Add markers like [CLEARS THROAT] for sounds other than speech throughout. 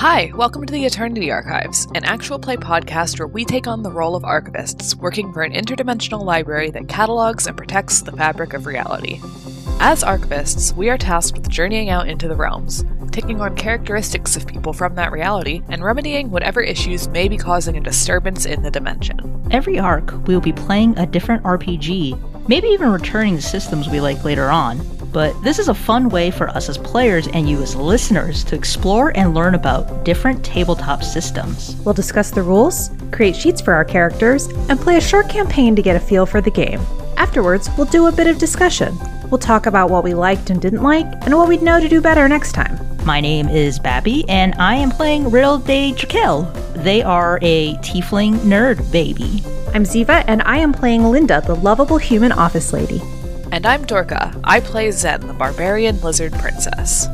Hi, welcome to the Eternity Archives, an actual play podcast where we take on the role of archivists, working for an interdimensional library that catalogs and protects the fabric of reality. As archivists, we are tasked with journeying out into the realms, taking on characteristics of people from that reality, and remedying whatever issues may be causing a disturbance in the dimension. Every arc, we will be playing a different RPG, maybe even returning to systems we like later on. But this is a fun way for us as players and you as listeners to explore and learn about different tabletop systems. We'll discuss the rules, create sheets for our characters, and play a short campaign to get a feel for the game. Afterwards, we'll do a bit of discussion. We'll talk about what we liked and didn't like, and what we'd know to do better next time. My name is Babby, and I am playing Riddle de Drakel. They are a tiefling nerd baby. I'm Ziva, and I am playing Linda, the lovable human office lady. And I'm Dorka. I play Zen, the barbarian lizard princess.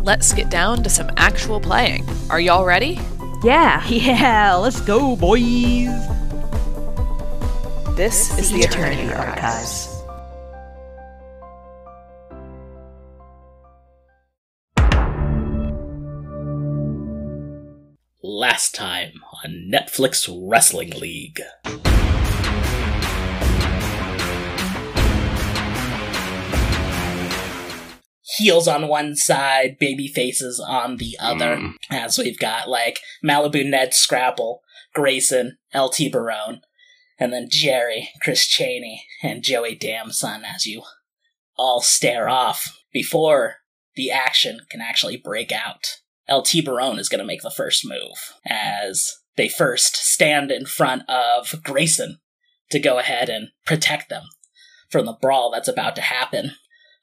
Let's get down to some actual playing. Are y'all ready? Yeah. [LAUGHS] Yeah, let's go, boys! This is the Eternity Archives. Last time on Netflix Wrestling League. Heels on one side, baby faces on the other. Mm. As we've got like Malibu Ned Scrapple, Grayson, LT Barone, and then Jerry, Chris Cheney, and Joey Damson as you all stare off before the action can actually break out. LT Barone is going to make the first move as they first stand in front of Grayson to go ahead and protect them from the brawl that's about to happen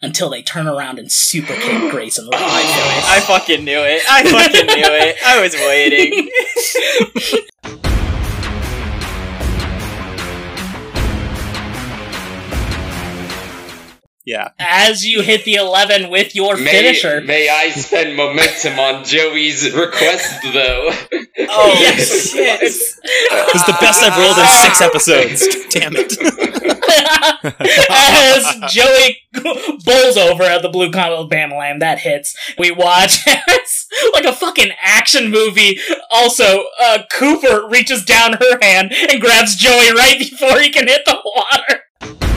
until they turn around and super kick [GASPS] Grayson right in the face. I fucking knew it. I fucking knew it. I was waiting. [LAUGHS] yeah. As you hit the 11 with your May, finisher. may I spend momentum on Joey's request, though? [LAUGHS] Oh Yes. shit! It was the best I've rolled in six episodes. [LAUGHS] Damn it! [LAUGHS] as Joey bowls over at the blue combo of Bamalam, that hits. We watch as, like a fucking action movie. Also, uh, Cooper reaches down her hand and grabs Joey right before he can hit the water.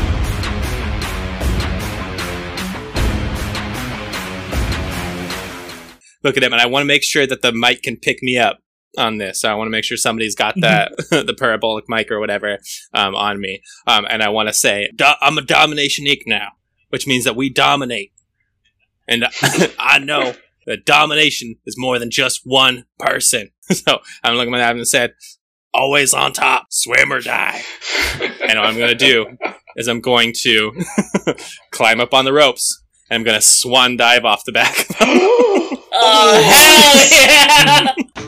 Look at him, and I want to make sure that the mic can pick me up on this. So I want to make sure somebody's got that [LAUGHS] the parabolic mic or whatever um, on me. Um, and I want to say I'm a domination eek now, which means that we dominate. And [LAUGHS] I know that domination is more than just one person. [LAUGHS] So I'm looking at him and said, "Always on top, swim or die." And what I'm going to do is I'm going to climb up on the ropes and I'm going to swan dive off the back. [GASPS] Oh, hell yeah! [LAUGHS]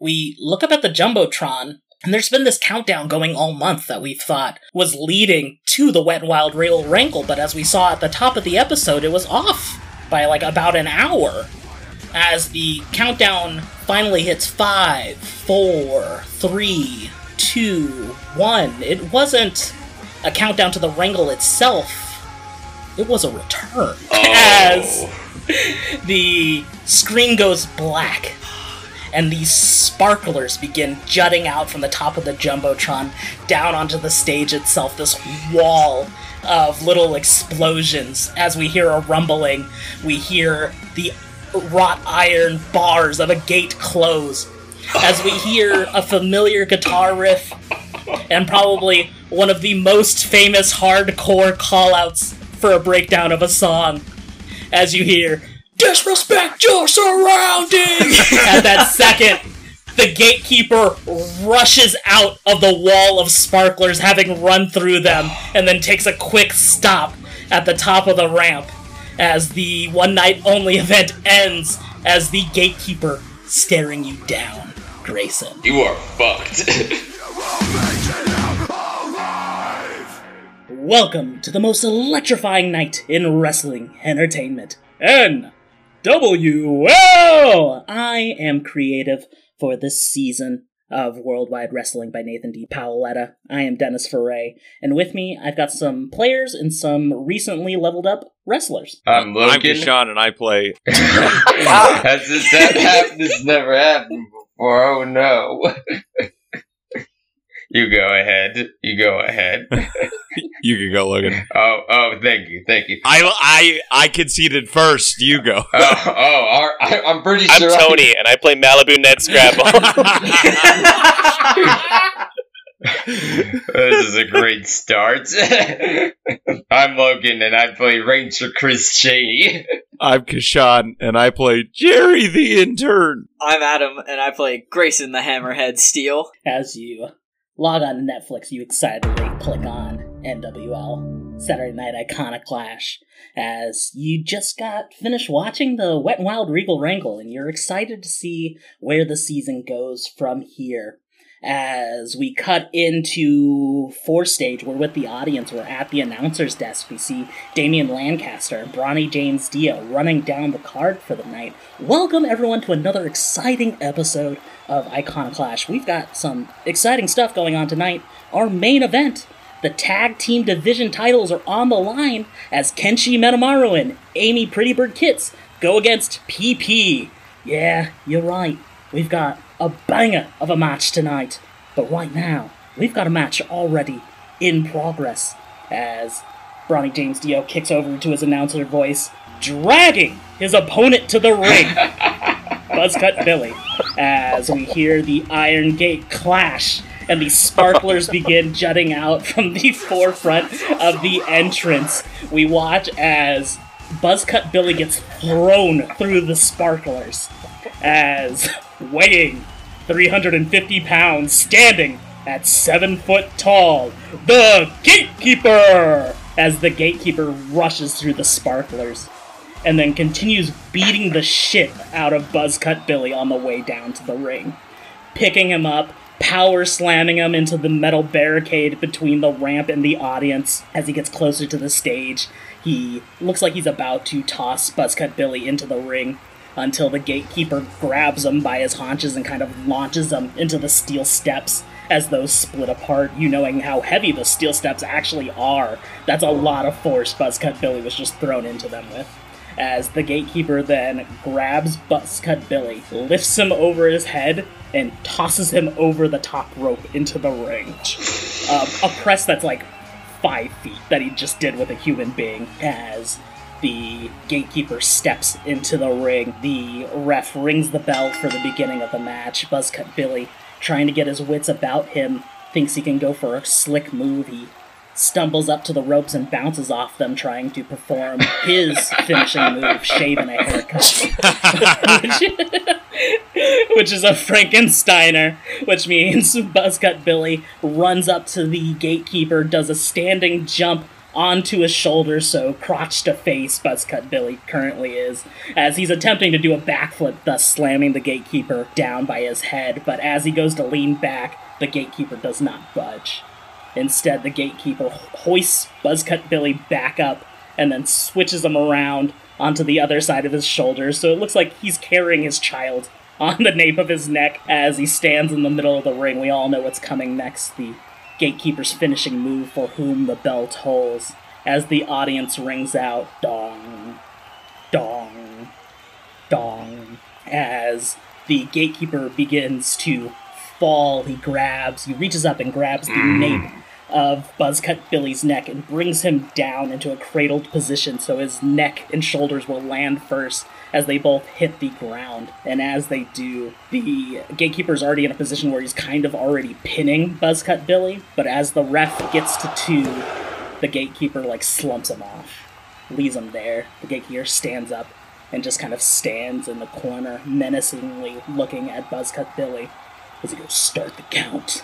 we look up at the Jumbotron, and there's been this countdown going all month that we've thought was leading to the Wet Wild Regal Wrangle, but as we saw at the top of the episode, it was off by like about an hour. As the countdown finally hits five, four, three, two, one. It wasn't a countdown to the wrangle itself. It was a return. Oh. As the screen goes black and these sparklers begin jutting out from the top of the Jumbotron down onto the stage itself. This wall of little explosions. As we hear a rumbling, we hear the wrought iron bars of a gate close. As we hear a familiar guitar riff and probably one of the most famous hardcore callouts for a breakdown of a song. As you hear, Disrespect your surroundings! [LAUGHS] At that second, the gatekeeper rushes out of the wall of sparklers, having run through them, and then takes a quick stop at the top of the ramp as the one night only event ends as the gatekeeper staring you down, Grayson. You are fucked. [LAUGHS] Welcome to the most electrifying night in wrestling entertainment. NWL! I am creative for this season of Worldwide Wrestling by Nathan D. Paoletta. I am Dennis Foray, and with me, I've got some players and some recently leveled up wrestlers. I'm I'm Logan. Sean, and I play. [LAUGHS] [LAUGHS] Has this that happened? This never happened before. Oh no. [LAUGHS] you go ahead. You go ahead. [LAUGHS] You can go, Logan. Oh, oh, thank you, thank you. I I I conceded first. You go. Oh, oh, all right, I, I'm pretty sure. I'm sure. I- Tony, and I play Malibu Ned Scrabble. [LAUGHS] [LAUGHS] this is a great start. I'm Logan, and I play Ranger Chris Cheney. I'm Kashan, and I play Jerry the intern. I'm Adam, and I play Grayson the Hammerhead Steel. As you log on to Netflix, you excitedly click on NWL, Saturday Night Iconic Clash, as you just got finished watching the Wet and Wild Regal Wrangle, and you're excited to see where the season goes from here. As we cut into four stage, we're with the audience. We're at the announcer's desk. We see Damian Lancaster and Bronny James Dio running down the card for the night. Welcome everyone to another exciting episode of Icon Clash. We've got some exciting stuff going on tonight. Our main event, the tag team division titles are on the line as Kenshi Metamaru and Amy Prettybird Kits go against PP. Yeah, you're right. We've got a banger of a match tonight. But right now, we've got a match already in progress as Bronny James Dio kicks over to his announcer voice, dragging his opponent to the ring. [LAUGHS] Buzzcut Billy, as we hear the Iron Gate clash and the sparklers begin jutting out from the forefront of the entrance. We watch as Buzzcut Billy gets thrown through the sparklers, as weighing 350 pounds, standing at 7 foot tall, the Gatekeeper! As the Gatekeeper rushes through the sparklers and then continues beating the shit out of Buzzcut Billy on the way down to the ring. Picking him up, power slamming him into the metal barricade between the ramp and the audience as he gets closer to the stage. He looks like he's about to toss Buzzcut Billy into the ring until the gatekeeper grabs him by his haunches and kind of launches him into the steel steps as those split apart, you knowing how heavy the steel steps actually are. That's a lot of force Buzzcut Billy was just thrown into them with as the gatekeeper then grabs Buzzcut Billy, lifts him over his head, and tosses him over the top rope into the ring. Um, a press that's like five feet that he just did with a human being as the gatekeeper steps into the ring. The ref rings the bell for the beginning of the match. Buzzcut Billy, trying to get his wits about him, thinks he can go for a slick move. He stumbles up to the ropes and bounces off them, trying to perform his [LAUGHS] finishing move, shaving a haircut. which, [LAUGHS] which is a Frankensteiner, which means Buzzcut Billy runs up to the gatekeeper, does a standing jump onto his shoulder, so crotch to face Buzzcut Billy currently is, as he's attempting to do a backflip, thus slamming the gatekeeper down by his head. But as he goes to lean back, the gatekeeper does not budge. Instead, the gatekeeper hoists Buzzcut Billy back up and then switches him around onto the other side of his shoulders, so it looks like he's carrying his child [LAUGHS] on the nape of his neck as he stands in the middle of the ring. We all know what's coming next the gatekeeper's finishing move for whom the bell tolls as the audience rings out dong, dong, dong, as the gatekeeper begins to fall. He grabs, he reaches up and grabs the mm. nape of Buzzcut Billy's neck and brings him down into a cradled position so his neck and shoulders will land first as they both hit the ground. And as they do, the gatekeeper's already in a position where he's kind of already pinning Buzzcut Billy, but as the ref gets to two, the gatekeeper like slumps him off, leaves him there. The gatekeeper stands up and just kind of stands in the corner, menacingly looking at Buzzcut Billy as he goes, Start the count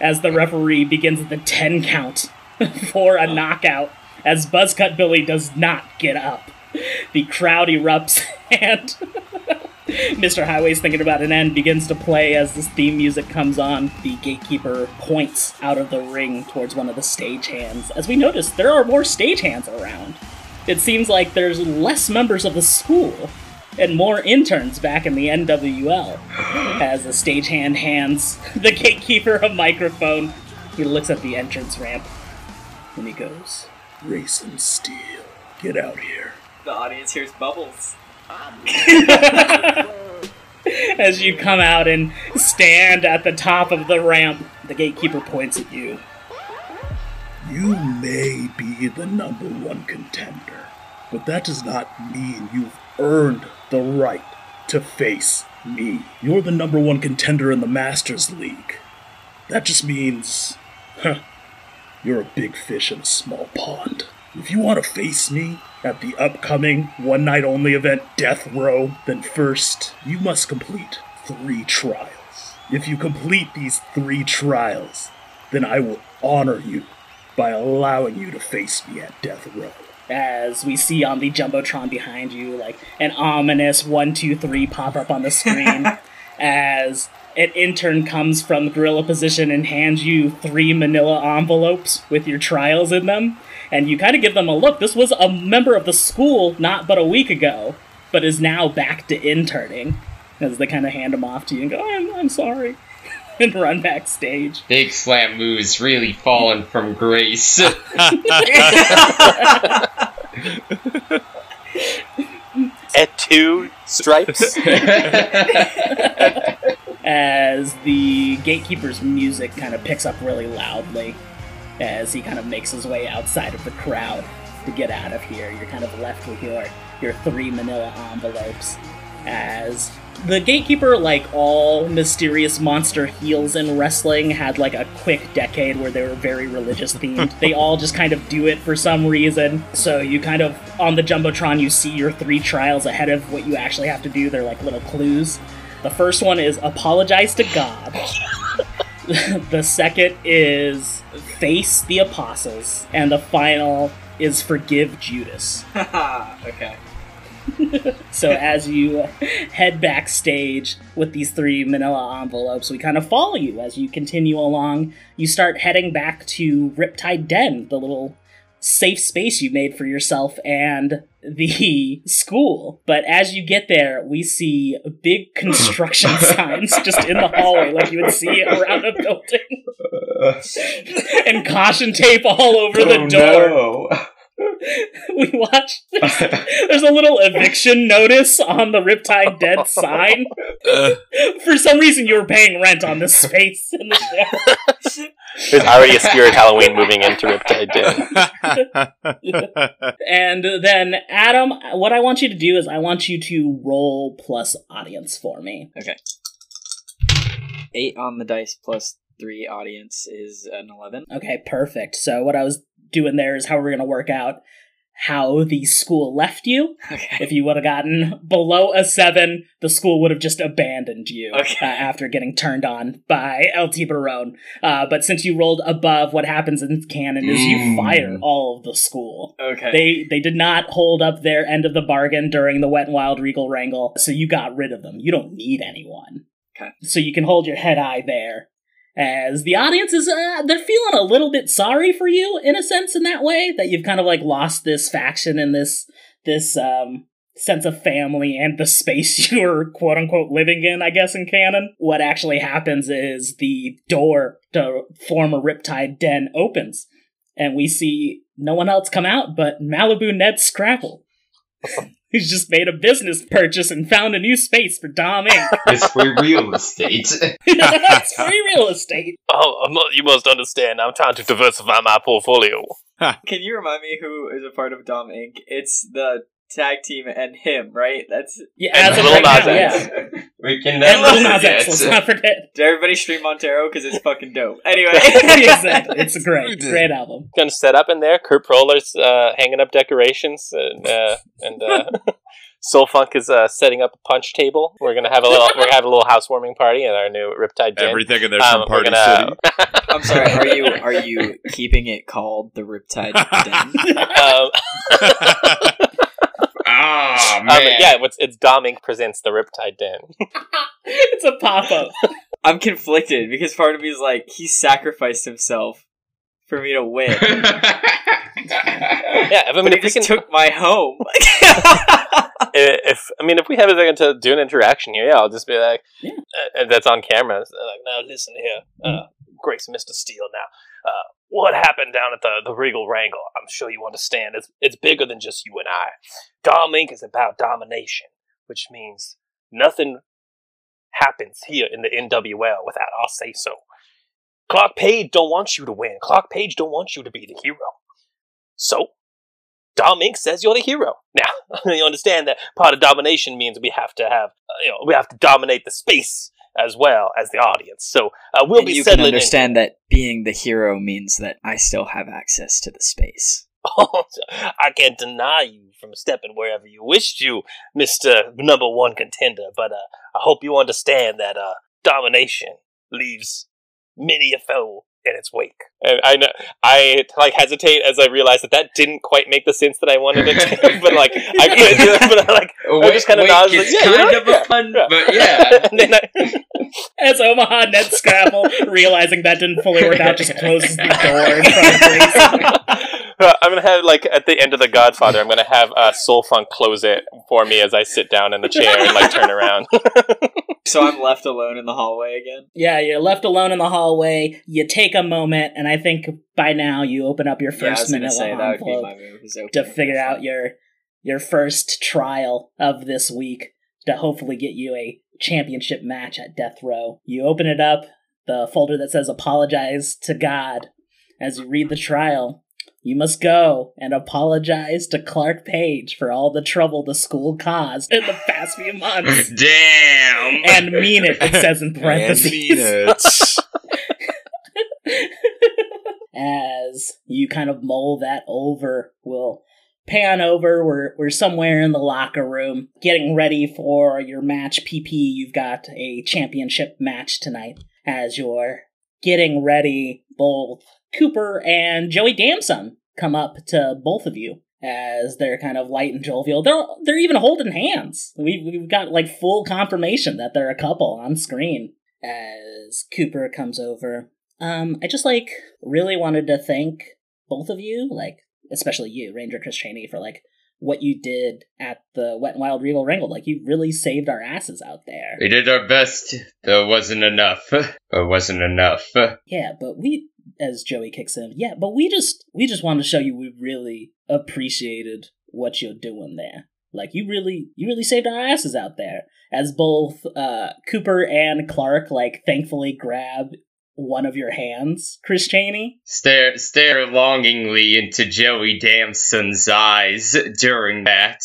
as the referee begins the 10 count [LAUGHS] for a knockout as Buzzcut Billy does not get up. The crowd erupts [LAUGHS] and [LAUGHS] Mr. Highway's thinking about an end begins to play as this theme music comes on. The gatekeeper points out of the ring towards one of the stagehands. As we notice, there are more stagehands around. It seems like there's less members of the school and more interns back in the NWL. [GASPS] As the stagehand hands [LAUGHS] the gatekeeper a microphone, he looks at the entrance ramp and he goes, Grayson Steele, get out here. The audience hears bubbles. [LAUGHS] As you come out and stand at the top of the ramp, the gatekeeper points at you. You may be the number one contender, but that does not mean you've earned the right to face me. You're the number one contender in the Masters League. That just means, huh, you're a big fish in a small pond. If you want to face me at the upcoming one night only event Death Row, then first you must complete three trials. If you complete these three trials, then I will honor you by allowing you to face me at Death Row. As we see on the Jumbotron behind you, like an ominous one, two, three pop up on the screen [LAUGHS] as an intern comes from gorilla position and hands you three manila envelopes with your trials in them. And you kind of give them a look. This was a member of the school not but a week ago, but is now back to interning. As they kind of hand them off to you and go, oh, I'm, I'm sorry. And run backstage. Big slam moves really fallen from grace. [LAUGHS] At two stripes. as the gatekeeper's music kind of picks up really loudly as he kind of makes his way outside of the crowd to get out of here. You're kind of left with your your three manila envelopes as the gatekeeper like all mysterious monster heels in wrestling had like a quick decade where they were very religious themed [LAUGHS] they all just kind of do it for some reason so you kind of on the jumbotron you see your three trials ahead of what you actually have to do they're like little clues the first one is apologize to God. [LAUGHS] the second is face the apostles. And the final is forgive Judas. [LAUGHS] okay. [LAUGHS] So as you uh, head backstage with these three manila envelopes, we kind of follow you as you continue along. You start heading back to Riptide Den, the little safe space you made for yourself and the [LAUGHS] school. But as you get there, we see big [LAUGHS] construction signs just in the hallway, like you would see around a building, and caution tape all over the Oh, door. no. [LAUGHS] We watch. [LAUGHS] There's, there's a little eviction notice on the Riptide Den sign. Uh, For some reason, you were paying rent on this space in the show. [LAUGHS] There's already a spirit Halloween moving into Riptide Den. And then, Adam, what I want you to do is I want you to roll plus audience for me. Okay. Eight on the dice plus three audience is an eleven. Okay, perfect. So, what I was doing there is how we're going to work out how the school left you. Okay. If you would have gotten below a seven, the school would have just abandoned you Okay. uh, after getting turned on by LT Barone. Uh, but since you rolled above, what happens in canon is you Mm. fire all of the school. Okay. They they did not hold up their end of the bargain during the Wet and Wild Regal Wrangle, so you got rid of them. You don't need anyone. Okay. So you can hold your head high there. As the audience is, uh, they're feeling a little bit sorry for you in a sense, in that way that you've kind of like lost this faction and this this um sense of family and the space [LAUGHS] you're quote unquote living in, I guess, in canon. What actually happens is the door to form a Riptide Den opens, and we see no one else come out but Malibu Ned Scrabble. [LAUGHS] He's just made a business purchase and found a new space for Dom Inc. [LAUGHS] It's for real estate. [LAUGHS] That's free real estate. Oh, I'm not- you must understand. I'm trying to diversify my portfolio. Can you remind me who is a part of Dom Inc? It's the tag team and him, right? That's Yeah, And as of Lil right Nas X. yeah. [LAUGHS] we can And never Lil Nas X, let's not forget. did everybody stream Montero because it's fucking dope. Anyway, [LAUGHS] exactly. [LAUGHS] It's a great, great album. Gonna set up in there. Kurt Proller's uh, hanging up decorations, and uh, and uh, Soul Funk is uh, setting up a punch table. We're gonna have a little. We're gonna have a little housewarming party in our new Riptide Den. Everything in there Um, from we're Party gonna- City. I'm sorry. Are you are you keeping it called the Riptide Den? um, Ah um, man. yeah, it's, it's Dom Inc. presents the Riptide Den. [LAUGHS] it's a pop up. [LAUGHS] I'm conflicted because part of me is like he sacrificed himself for me to win, [LAUGHS] Yeah, I mean, but if we just can, took my home. If I mean, if we have a second to do an interaction here, yeah, I'll just be like, Yeah. uh, that's on camera. It's like, now listen here, uh, Grace, Mister Steele. Now, uh, what happened down at the the Regal Wrangle? I'm sure you understand. It's it's bigger than just you and I. Dom Inc. is about domination, which means nothing happens here in the NWL without our say so. Clark Page don't want you to win. Clark Page don't want you to be the hero. So, Dom Inc. says you're the hero. [LAUGHS] Now, you understand that part of domination means we have to have, uh, you know, we have to dominate the space as well as the audience. So uh, we'll and be you can settling in- understand that being the hero means that I still have access to the space. [LAUGHS] I can't deny you from stepping wherever you wish to, Mister Number One Contender. But uh, I hope you understand that uh, domination leaves many a foe in its wake. And I know I like hesitate as I realize that that didn't quite make the sense that I wanted it to. [LAUGHS] but like I could do it, but I like I just kind of Wake nodded. Like, yeah, you kind know, of a yeah, pun, yeah. but yeah. [LAUGHS] and then I, As Omaha Ned Scrabble, realizing that didn't fully work out, just closes the door in front of Grace. [LAUGHS] [LAUGHS] I'm gonna have like at the end of The Godfather, I'm gonna have uh, Soul Funk close it for me as I sit down in the chair and like turn around. [LAUGHS] So I'm left alone in the hallway again. Yeah, you're left alone in the hallway. You take a moment, and I think by now you open up your first was gonna minute say that would be envelope my move. to figure out your your first trial of this week to hopefully get you a championship match at Death Row. You open it up, the folder that says apologize to God. As you read the trial, you must go and apologize to Clark Page for all the trouble the school caused in the past few months. [LAUGHS] Damn. and mean it, it says in [LAUGHS] And parentheses. mean it. [LAUGHS] as you kind of mull that over, we'll pan over. We're we're somewhere in the locker room getting ready for your match. PP, you've got a championship match tonight. As you're getting ready, both Cooper and Joey Damson come up to both of you as they're kind of light and jovial. They're they're even holding hands. We've we've got like full confirmation that they're a couple on screen. As Cooper comes over, um, I just like really wanted to thank both of you, like especially you, Ranger Chris Cheney, for like what you did at the Wet and Wild Regal Wrangle. Like you really saved our asses out there. We did our best, though it wasn't enough. [LAUGHS] It wasn't enough. Yeah, but we as Joey kicks in, yeah, but we just we just wanted to show you we really appreciated what you're doing there. Like you really you really saved our asses out there. As both uh Cooper and Clark like thankfully grab one of your hands, Chris Cheney. Stare, stare longingly into Joey Damson's eyes during that.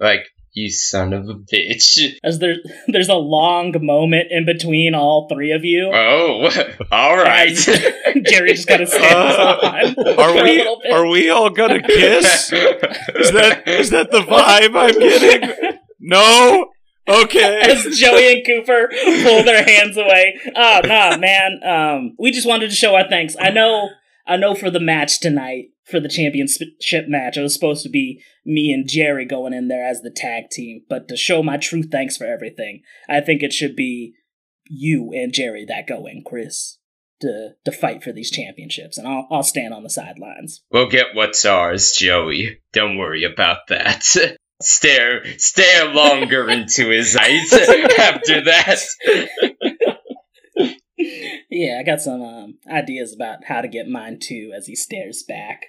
Like, you son of a bitch. [LAUGHS] As there there's a long moment in between all three of you. Oh, [LAUGHS] alright. [LAUGHS] Jerry just kind of stands on Uh, for are we are we all gonna kiss? Is that is that the vibe I'm getting? No. Okay. as Joey and Cooper pull their hands away. Oh no, man. Um, we just wanted to show our thanks. I know, I know. For the match tonight, for the championship match, it was supposed to be me and Jerry going in there as the tag team. But to show my true thanks for everything, I think it should be you and Jerry that go in, Chris, to to fight for these championships, and I'll I'll stand on the sidelines. We'll get what's ours, Joey. Don't worry about that. [LAUGHS] Stare, stare longer [LAUGHS] into his eyes [LAUGHS] after that. Yeah, I got some um, ideas about how to get mine too. As he stares back.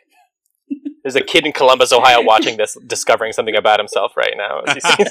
There's a kid in Columbus, Ohio, [LAUGHS] watching this, discovering something about himself right now. As he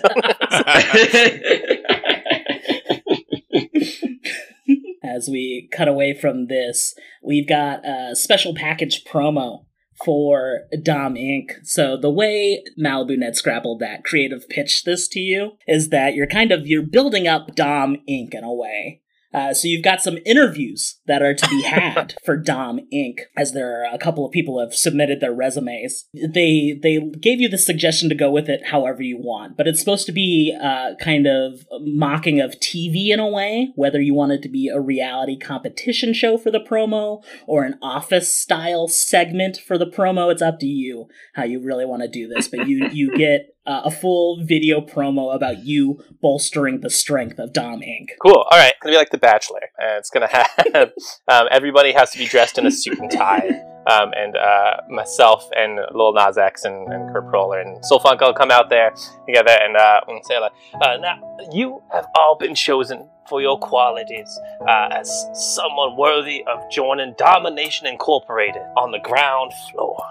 [LAUGHS] [LAUGHS] as we cut away from this, we've got a special package promo for Dom Inc. So the way Malibu Ned scrabbled that creative pitch this to you is that you're kind of you're building up Dom Inc. in a way. Uh, so you've got some interviews that are to be had [LAUGHS] for Dom Inc. As there are a couple of people have submitted their resumes. They they gave you the suggestion to go with it however you want, but it's supposed to be uh, kind of mocking of TV in a way. Whether you want it to be a reality competition show for the promo or an office style segment for the promo, it's up to you how you really want to do this. But you you [LAUGHS] get uh, a full video promo about you bolstering the strength of Dom Inc. Cool. All right. It's gonna be like The Bachelor. And it's gonna [LAUGHS] have um, everybody has to be dressed in a suit and tie. Um, and uh, myself and Lil Nas X and, and Kurt Proller and Soul Funk will come out there together and, uh, say like, uh, "Now you have all been chosen for your qualities uh, as someone worthy of joining Domination Incorporated on the ground floor.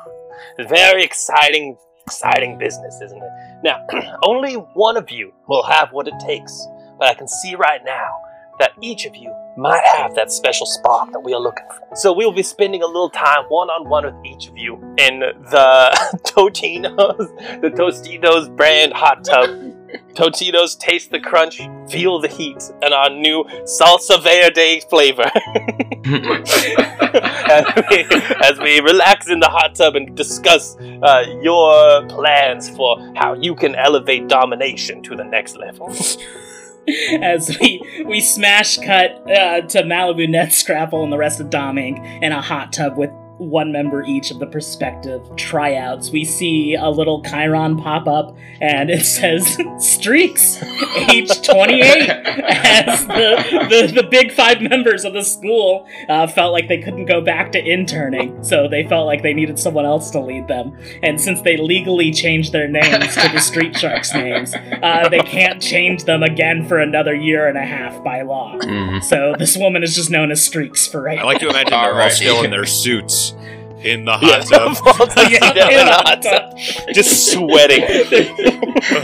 Very exciting, exciting business, isn't it? Now, [CLEARS THROAT] only one of you will have what it takes, but I can see right now that each of you might have that special spark that we are looking for. So we'll be spending a little time one on one with each of you in the [LAUGHS] Totinos, the Tostitos brand hot tub. Totitos taste the crunch, feel the heat, and our new salsa verde flavor. [LAUGHS] as, we, as we relax in the hot tub and discuss uh, your plans for how you can elevate domination to the next level. [LAUGHS] As we we smash cut uh, to Malibu Net Scrapple and the rest of Dom Inc. in a hot tub with one member each of the prospective tryouts. We see a little Chyron pop up and it says [LAUGHS] Streaks, age 28, as the, the, the big five members of the school uh, felt like they couldn't go back to interning, so they felt like they needed someone else to lead them. And since they legally changed their names to the Street Sharks names, uh, they can't change them again for another year and a half by law. Mhm. So this woman is just known as Streaks for right I like to imagine they're all Alright. still in their suits in the Yeah, hot tub. [LAUGHS] Yeah, [LAUGHS] Yeah, in a hot hot tub. tub. Just [LAUGHS] sweating.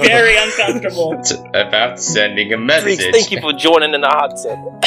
Very uncomfortable. It's about sending a Freaks, message. thank you for joining in the hot tub.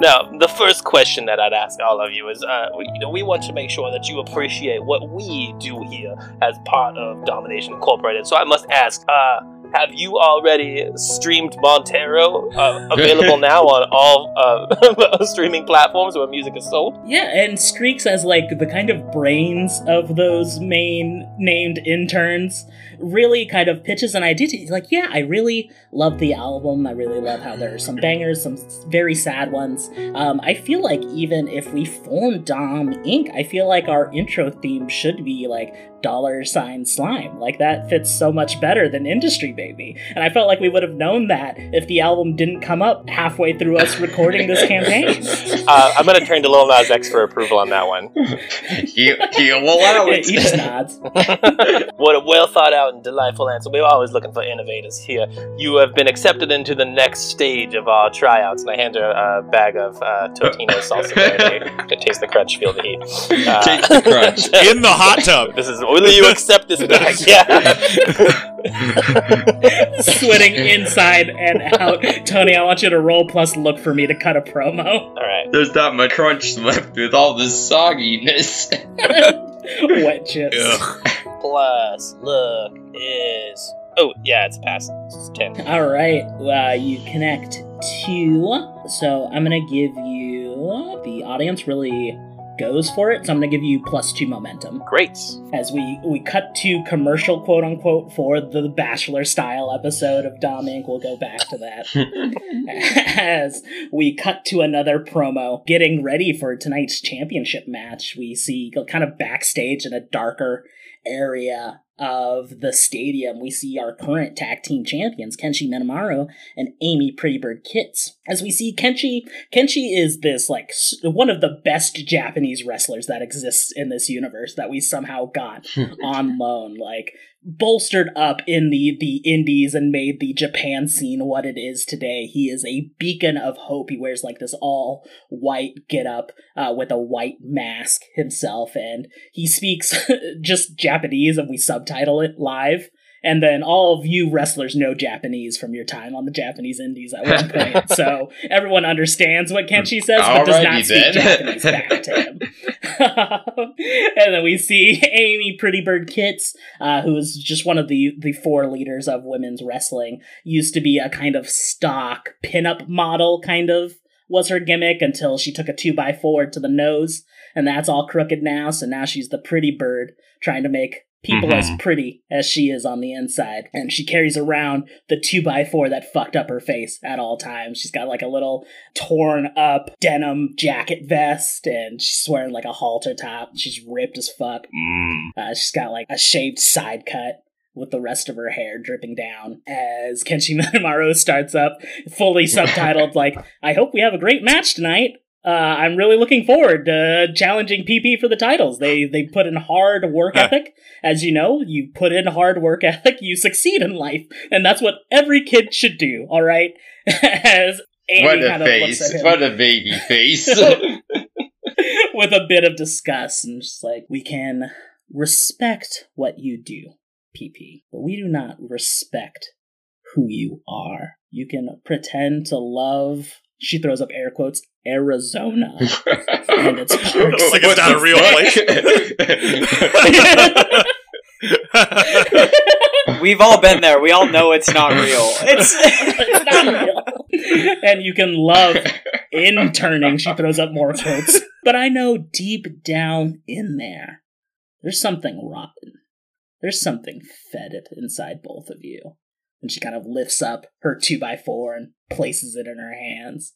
now, the first question that I'd ask all of you is, uh, we, you know, we want to make sure that you appreciate what we do here as part of Domination Incorporated. So I must ask, uh, have you already streamed Montero? Uh, [LAUGHS] available now on all uh, [LAUGHS] streaming platforms where music is sold. Yeah, and Streaks as like the kind of brains of those main named interns really kind of pitches an idea to like, yeah, I really love the album. I really love how there are some bangers, some very sad ones. Um, I feel like even if we form Dom Inc., I feel like our intro theme should be like dollar sign slime. Like that fits so much better than Industry Baby. And I felt like we would have known that if the album didn't come up halfway through us recording this [LAUGHS] campaign. Uh, I'm going to turn to Lil Nas X for approval on that one. He'll, he'll allow it. he just nods. [LAUGHS] What a well thought out and delightful answer. We're always looking for innovators here. You have been accepted into the next stage of our tryouts, and I hand her a bag of uh, Totino salsa [LAUGHS] verde to taste the crunch, feel the heat. Uh, Taste the crunch. in the hot tub. This is. Will you [LAUGHS] accept this bag? [LAUGHS] Yeah. [LAUGHS] Sweating inside and out. Tony, I want you to roll plus look for me to cut a promo. All right. There's not much crunch left with all this sogginess. Wet chips. Ugh. Plus look is. Oh yeah, it's past. It's ten. All right, uh, you connect to. So I'm gonna give you the audience really goes for it. So I'm gonna give you plus two momentum Great. as we we cut to commercial quote unquote for the Bachelor style episode of Dom Inc. We'll go back to that [LAUGHS] as we cut to another promo getting ready for tonight's championship match. We see kind of backstage in a darker area of the stadium, we see our current tag team champions, Kenshi Minamaru and Amy Prettybird Kits. As we see Kenshi, Kenshi is this like one of the best Japanese wrestlers that exists in this universe that we somehow got [LAUGHS] on loan. Like bolstered up in the the indies and made the Japan scene what it is today. He is a beacon of hope. He wears like this all white get up uh, with a white mask himself, and he speaks [LAUGHS] just Japanese, and we subtitle it live. And then all of you wrestlers know Japanese from your time on the Japanese indies at one point. [LAUGHS] so everyone understands what Kenshi says, but does not speak then. Japanese back to him. [LAUGHS] and then we see Amy Pretty Bird Kits, uh, who is just one of the, the four leaders of women's wrestling, used to be a kind of stock pinup model, kind of was her gimmick until she took a two by four to the nose, and that's all crooked now. So now she's the pretty bird trying to make people as pretty as she is on the inside. And she carries around the two by four that fucked up her face at all times. She's got like a little torn up denim jacket vest, and she's wearing like a halter top. She's ripped as fuck. Mm. Uh, she's got like a shaved side cut. with the rest of her hair dripping down as Kenshi [LAUGHS] Minamaru starts up, fully subtitled like, I hope we have a great match tonight. Uh, I'm really looking forward to challenging PP for the titles. They they put in hard work ethic. As you know, you put in hard work [LAUGHS] ethic, you succeed in life. And that's what every kid should do, all right? [LAUGHS] as Amy what a kind of looks face! What a baby face! [LAUGHS] with a bit of disgust and just like, we can respect what you do, PP, but we do not respect who you are. You can pretend to love, she throws up air quotes, Arizona. and it's Looks [LAUGHS] like it's not a real place. [LAUGHS] We've all been there. We all know it's not real. It's [LAUGHS] it's not real. and you can love interning. She throws up more quotes. But I know deep down in there, there's something rotten. There's something fetid inside both of you. And she kind of lifts up her 2x4 and places it in her hands.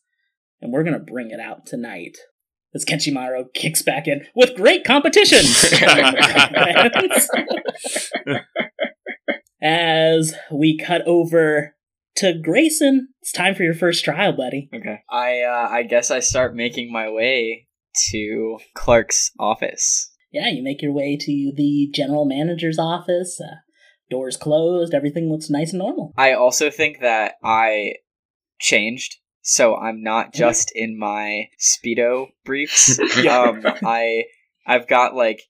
And we're going to bring it out tonight. As Kenshimaro kicks back in with great competition. [LAUGHS] [LAUGHS] As we cut over to Grayson, it's time for your first trial, buddy. okay. I uh, I guess I start making my way to Clark's office. Yeah, you make your way to the general manager's office. Uh, doors closed. Everything looks nice and normal. I also think that I changed, so I'm not just in my speedo briefs. [LAUGHS] um, I I've got like,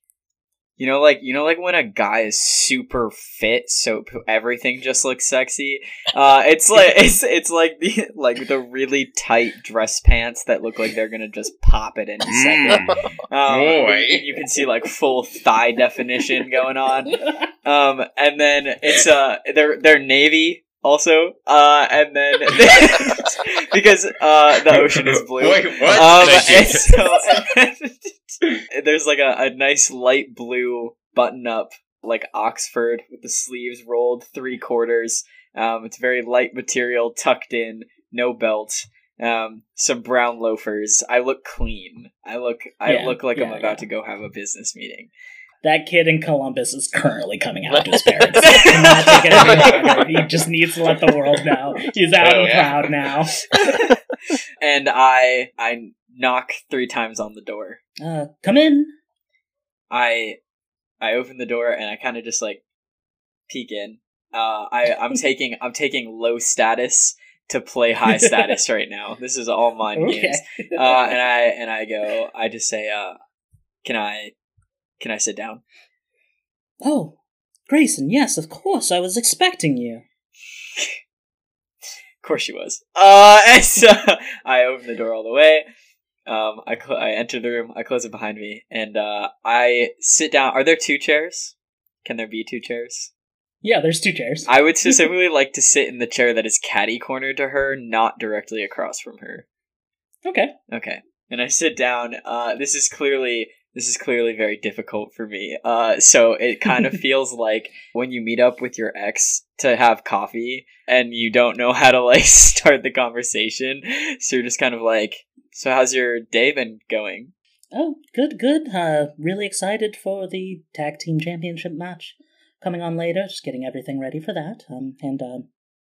you know, like you know, like when a guy is super fit, so everything just looks sexy. Uh, it's like [LAUGHS] it's it's like the like the really tight dress pants that look like they're gonna just pop at any second. [LAUGHS] Um, Boy. you- can see like full thigh definition going on. [LAUGHS] Um, and then it's uh they're they're navy also. Uh, and then because uh the ocean is blue. Wait, what? Um, Thank you. and so and then [LAUGHS] there's like a, a nice light blue button up like Oxford with the sleeves rolled three quarters. Um, it's very light material, tucked in, no belt. Um, some brown loafers. I look clean. I look. I Yeah, look like I'm about yeah. to go have a business meeting. That kid in Columbus is currently coming out to his [LAUGHS] parents. He cannot it. He just needs to let the world know he's out Oh, and yeah. proud now. [LAUGHS] and I I knock three times on the door. Uh, come in. I I open the door and I kind of just like peek in. Uh, I I'm [LAUGHS] taking I'm taking low status to play high [LAUGHS] status right now. This is all mind Okay. games. Uh, and I and I go. I just say, uh, "Can I can I sit down?" Oh, Grayson, yes, of course. I was expecting you. [LAUGHS] Of course she was. Uh, and so I open the door all the way. Um, I cl- I enter the room. I close it behind me, and uh, I sit down. Are there two chairs? Can there be two chairs? Yeah, there's two chairs. I would [LAUGHS] specifically like to sit in the chair that is catty corner to her, not directly across from her. Okay. Okay. And I sit down. Uh, this is clearly this is clearly very difficult for me. Uh, so it kind of [LAUGHS] feels like when you meet up with your ex to have coffee and you don't know how to like [LAUGHS] start the conversation. So you're just kind of like, so how's your day been going? Oh, good, good. Uh, really excited for the tag team championship match coming on later. Just getting everything ready for that. Um, and um,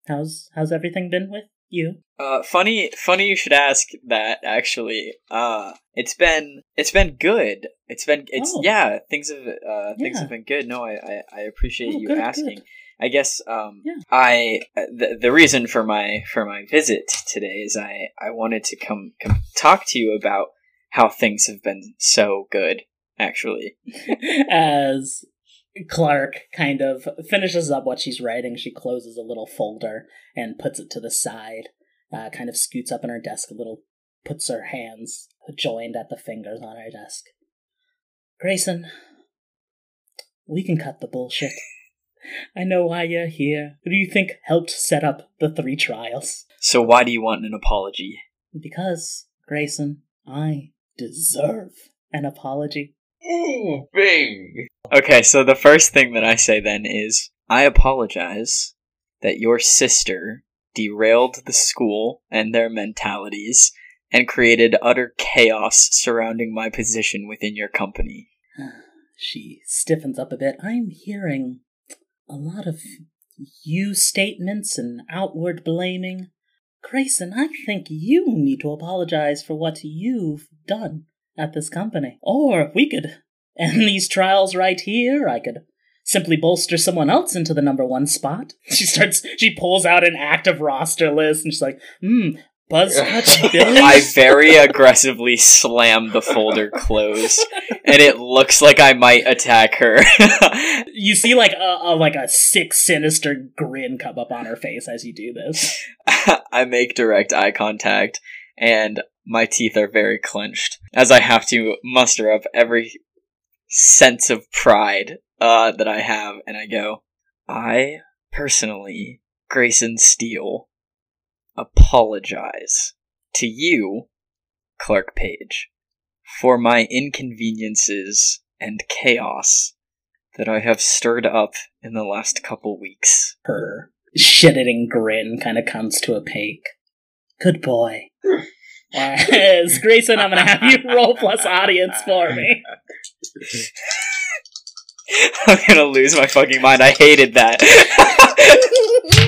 how's how's everything been with you? Uh, funny, funny you should ask that. Actually, uh, it's been it's been good. It's been it's Oh. yeah. Things have uh things Yeah. have been good. No, I I, I appreciate Oh, you good, asking. good. I guess um Yeah. I the, the reason for my for my visit today is I I wanted to come come talk to you about how things have been so good. Actually, [LAUGHS] As Clark kind of finishes up what she's writing, she closes a little folder and puts it to the side. Uh, kind of scoots up in her desk a little, puts her hands joined at the fingers on her desk. Grayson, we can cut the bullshit. I know why you're here. Who do you think helped set up the three trials? so why do you want an apology? Because, Grayson, I deserve an apology. Ooh, bing. Okay, so the first thing that I say then is I apologize that your sister derailed the school and their mentalities and created utter chaos surrounding my position within your company. [SIGHS] She stiffens up a bit. I'm hearing a lot of you statements and outward blaming. Grayson, I think you need to apologize for what you've done at this company. Or we could end these trials right here. I could simply bolster someone else into the number one spot. [LAUGHS] She starts, she pulls out an active roster list and she's like, hmm, Buzzcutch Billy? [LAUGHS] I very aggressively slam the folder closed, and it looks like I might attack her. [LAUGHS] you see like a, a like a sick, sinister grin come up on her face as you do this. [LAUGHS] I make direct eye contact, and my teeth are very clenched as I have to muster up every sense of pride uh, that I have, and I go, I personally, Grayson Steele, apologize to you, Clark Page, for my inconveniences and chaos that I have stirred up in the last couple weeks. Her shit-eating grin kind of comes to a peak. Good boy. As [LAUGHS] Grayson, I'm gonna have you roll plus audience for me. I'm gonna lose my fucking mind. I hated that. [LAUGHS]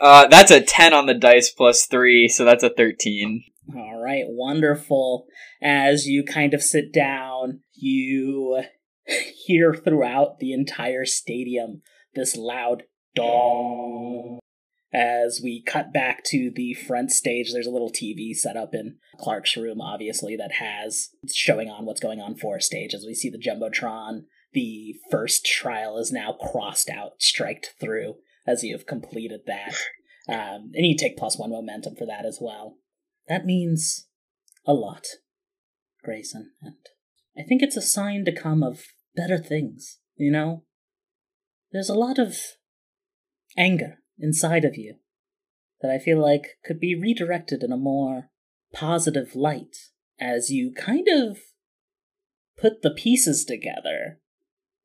uh, that's a 10 on the dice plus 3, so that's a 13. All right, wonderful. As you kind of sit down, you [LAUGHS] hear throughout the entire stadium this loud dong. As we cut back to the front stage, there's a little TV set up in Clark's room, obviously, that has showing on what's going on for stage. As we see the Jumbotron, the first trial is now crossed out, striked through, as you have completed that. Um, and you take plus one momentum for that as well. That means a lot, Grayson, and I think it's a sign to come of better things, you know? There's a lot of anger inside of you that I feel like could be redirected in a more positive light as you kind of put the pieces together.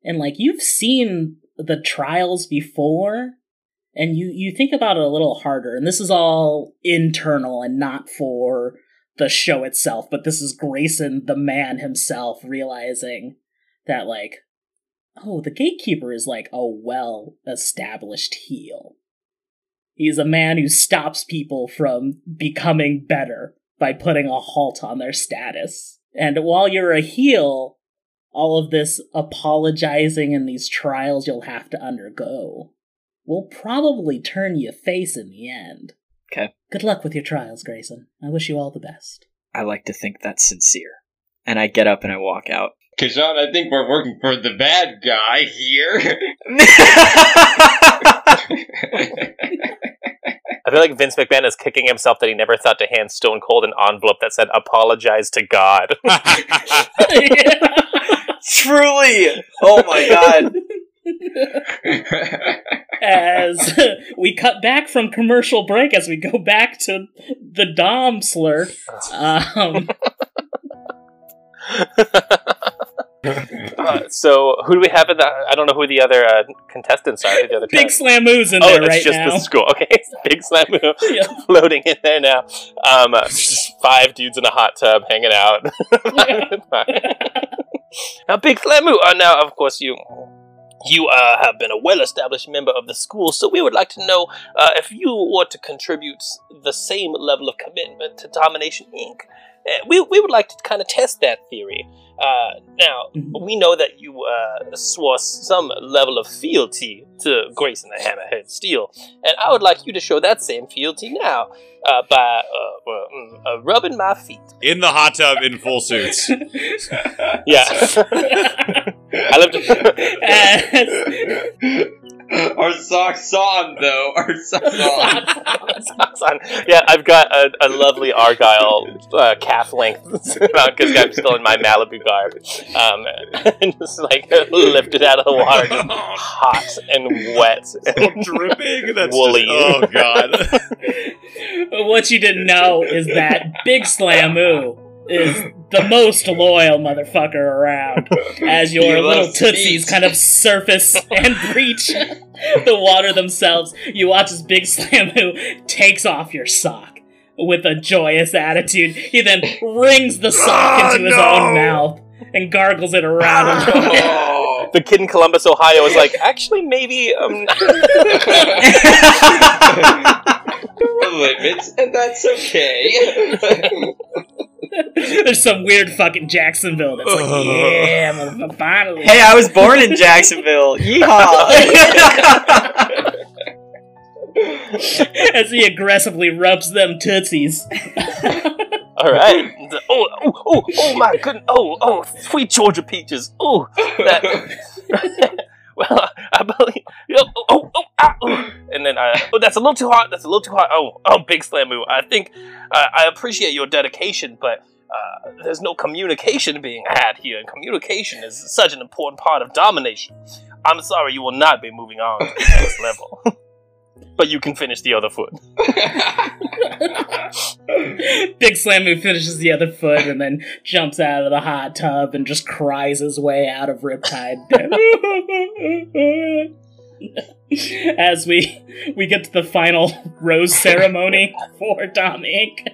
And like you've seen the trials before and you you think about it a little harder and this is all internal and not for the show itself, but this is Grayson the man himself realizing that like oh, the gatekeeper is like a well established heel. He's a man who stops people from becoming better by putting a halt on their status. And while you're a heel, all of this apologizing and these trials you'll have to undergo will probably turn you face in the end. Okay. Good luck with your trials, Grayson. I wish you all the best. I like to think that's sincere. And I get up and I walk out. [LAUGHS] Kashan, I think we're working for the bad guy here. I feel like Vince McMahon is kicking himself that he never thought to hand Stone Cold an envelope that said "Apologize to God." [LAUGHS] [LAUGHS] Truly! Oh my god. As we cut back from commercial break as we go back to the Dom slur. Um, [LAUGHS] Uh, so who do we have in the? I don't know who the other uh, contestants are. The other Big Slamoo's in oh, there right just now. the school. [LAUGHS] Okay, Big Slamoo [LAUGHS] Yeah. floating in there now. Um, uh, five dudes in a hot tub hanging out. now, Big Slamoo. Uh, now, of course, you. You uh, have been a well-established member of the school, so we would like to know uh, if you were to contribute the same level of commitment to Domination Inc. Uh, we, we would like to kind of test that theory. Uh, now, we know that you uh, swore some level of fealty to Grayson the Hammerhead Steele, and I would like you to show that same fealty now uh, by uh, well, mm, uh, rubbing my feet. In the hot tub in full suits. [LAUGHS] Yeah. [LAUGHS] [LAUGHS] I lived. [LAUGHS] [LAUGHS] Our socks on, though. Our socks on. Socks on. Yeah, I've got a, a lovely Argyle uh, calf length because I'm still in my Malibu garb. Um, [LAUGHS] and just like lifted out of the water, just hot and wet, and dripping. That's woolly. just- oh god. what you didn't know is that Big Slamoo is the most loyal motherfucker around. [LAUGHS] As your He little tootsies meat. kind of surface and [LAUGHS] breach the water themselves, you watch as Big Slamoo takes off your sock with a joyous attitude. He then wrings the sock Ah, into his no. own mouth and gargles it around him. [LAUGHS] the kid in Columbus, Ohio, is like, actually, maybe. Um, limits, and that's okay. There's some weird fucking Jacksonville that's like, [LAUGHS] yeah, motherfucker, finally. Hey, I was born in Jacksonville. [LAUGHS] Yeehaw! As he aggressively rubs them tootsies. [LAUGHS] All right. Oh, oh, oh, oh my goodness. Oh, oh, sweet Georgia peaches. Oh, that. [LAUGHS] well, I believe. Oh, oh, oh, ah, oh. And then, uh, oh, that's a little too hot. That's a little too hot. Oh, oh, big slam move. I think uh, I appreciate your dedication, but uh, there's no communication being had here, and communication is such an important part of domination. I'm sorry, you will not be moving on to the next level. [LAUGHS] but you can finish the other foot. [LAUGHS] Big Slam move finishes the other foot and then jumps out of the hot tub and just cries his way out of Riptide. [LAUGHS] As we we get to the final rose ceremony for Dom Inc.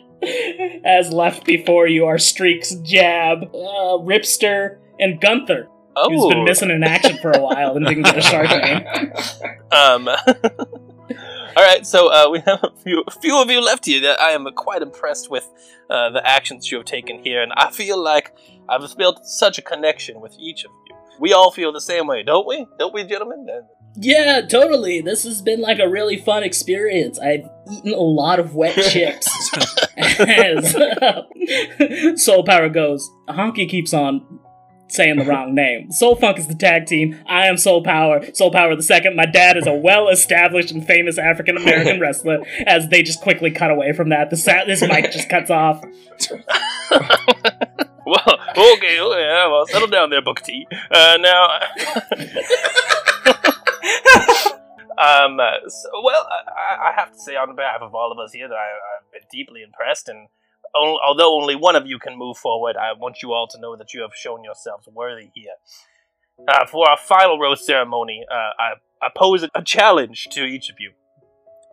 As left before you are Streaks, Jab, uh, Ripster, and Gunther, Oh. who's been Oh. missing in action for a while and didn't get a shark name. Um, [LAUGHS] all right, so uh, we have a few, a few of you left here. That I am quite impressed with uh, the actions you have taken here, and I feel like I've built such a connection with each of you. We all feel the same way, don't we? Don't we, gentlemen? Yeah, totally. This has been like a really fun experience. I've eaten a lot of wet [LAUGHS] chips. [LAUGHS] [LAUGHS] As Soul Power goes, Honky keeps on saying the wrong name. Soul Funk is the tag team. I am Soul Power. Soul Power the second. My dad is a well-established and famous African American [LAUGHS] wrestler. As they just quickly cut away from that, the sa- this mic just cuts off. [LAUGHS] Well, okay, okay, yeah, well, settle down there, Booker T. Uh, now, [LAUGHS] um, so, well, I, I have to say on behalf of all of us here that I, I've been deeply impressed, and although only one of you can move forward, I want you all to know that you have shown yourselves worthy here. Uh, for our final rose ceremony, uh, I, I pose a, challenge to each of you.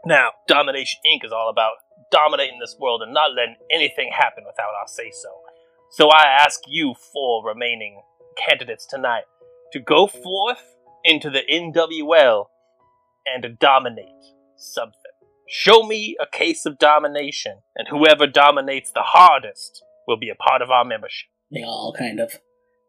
Now, Domination Inc. is all about dominating this world and not letting anything happen without our say so. So I ask you four remaining candidates tonight to go forth into the NWL and dominate something. Show me a case of domination, and whoever dominates the hardest will be a part of our membership. They all kind of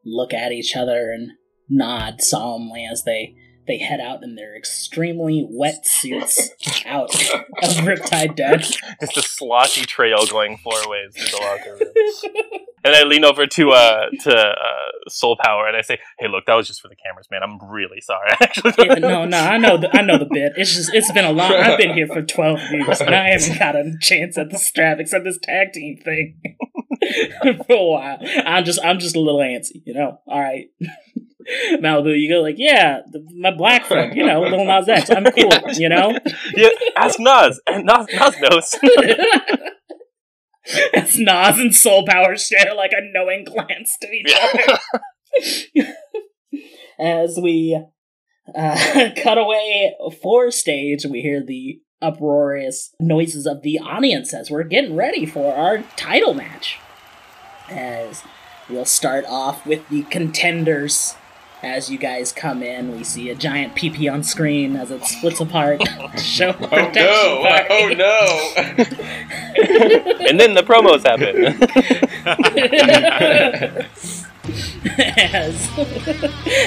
look at each other and nod solemnly as they they head out in their extremely wet suits out of Riptide Den. Just a sloshy trail going four ways through the locker room. and I lean over to uh to uh, Soul Power and I say, "Hey, look, that was just for the cameras, man. I'm really sorry." [LAUGHS] Actually, Yeah, no, no, I know the I know the bit. It's just it's been a long. I've been here for twelve years and I haven't got a chance at the strap except this tag team thing [LAUGHS] for a while. I'm just I'm just a little antsy, you know. All right. Malibu, you go like, yeah, the, my black friend, you know, Lil Nas X. I'm [LAUGHS] cool, you know. yeah, ask Nas, and Nas, Nas knows. [LAUGHS] As Nas and Soul Power share like a knowing glance to each other. [LAUGHS] As we uh, cut away for stage, we hear the uproarious noises of the audience as we're getting ready for our title match. As we'll start off with the contenders. As you guys come in, we see a giant PP on screen as it splits apart. Show Oh protection no! [LAUGHS] party. Oh no! and then the promos happen. [LAUGHS] as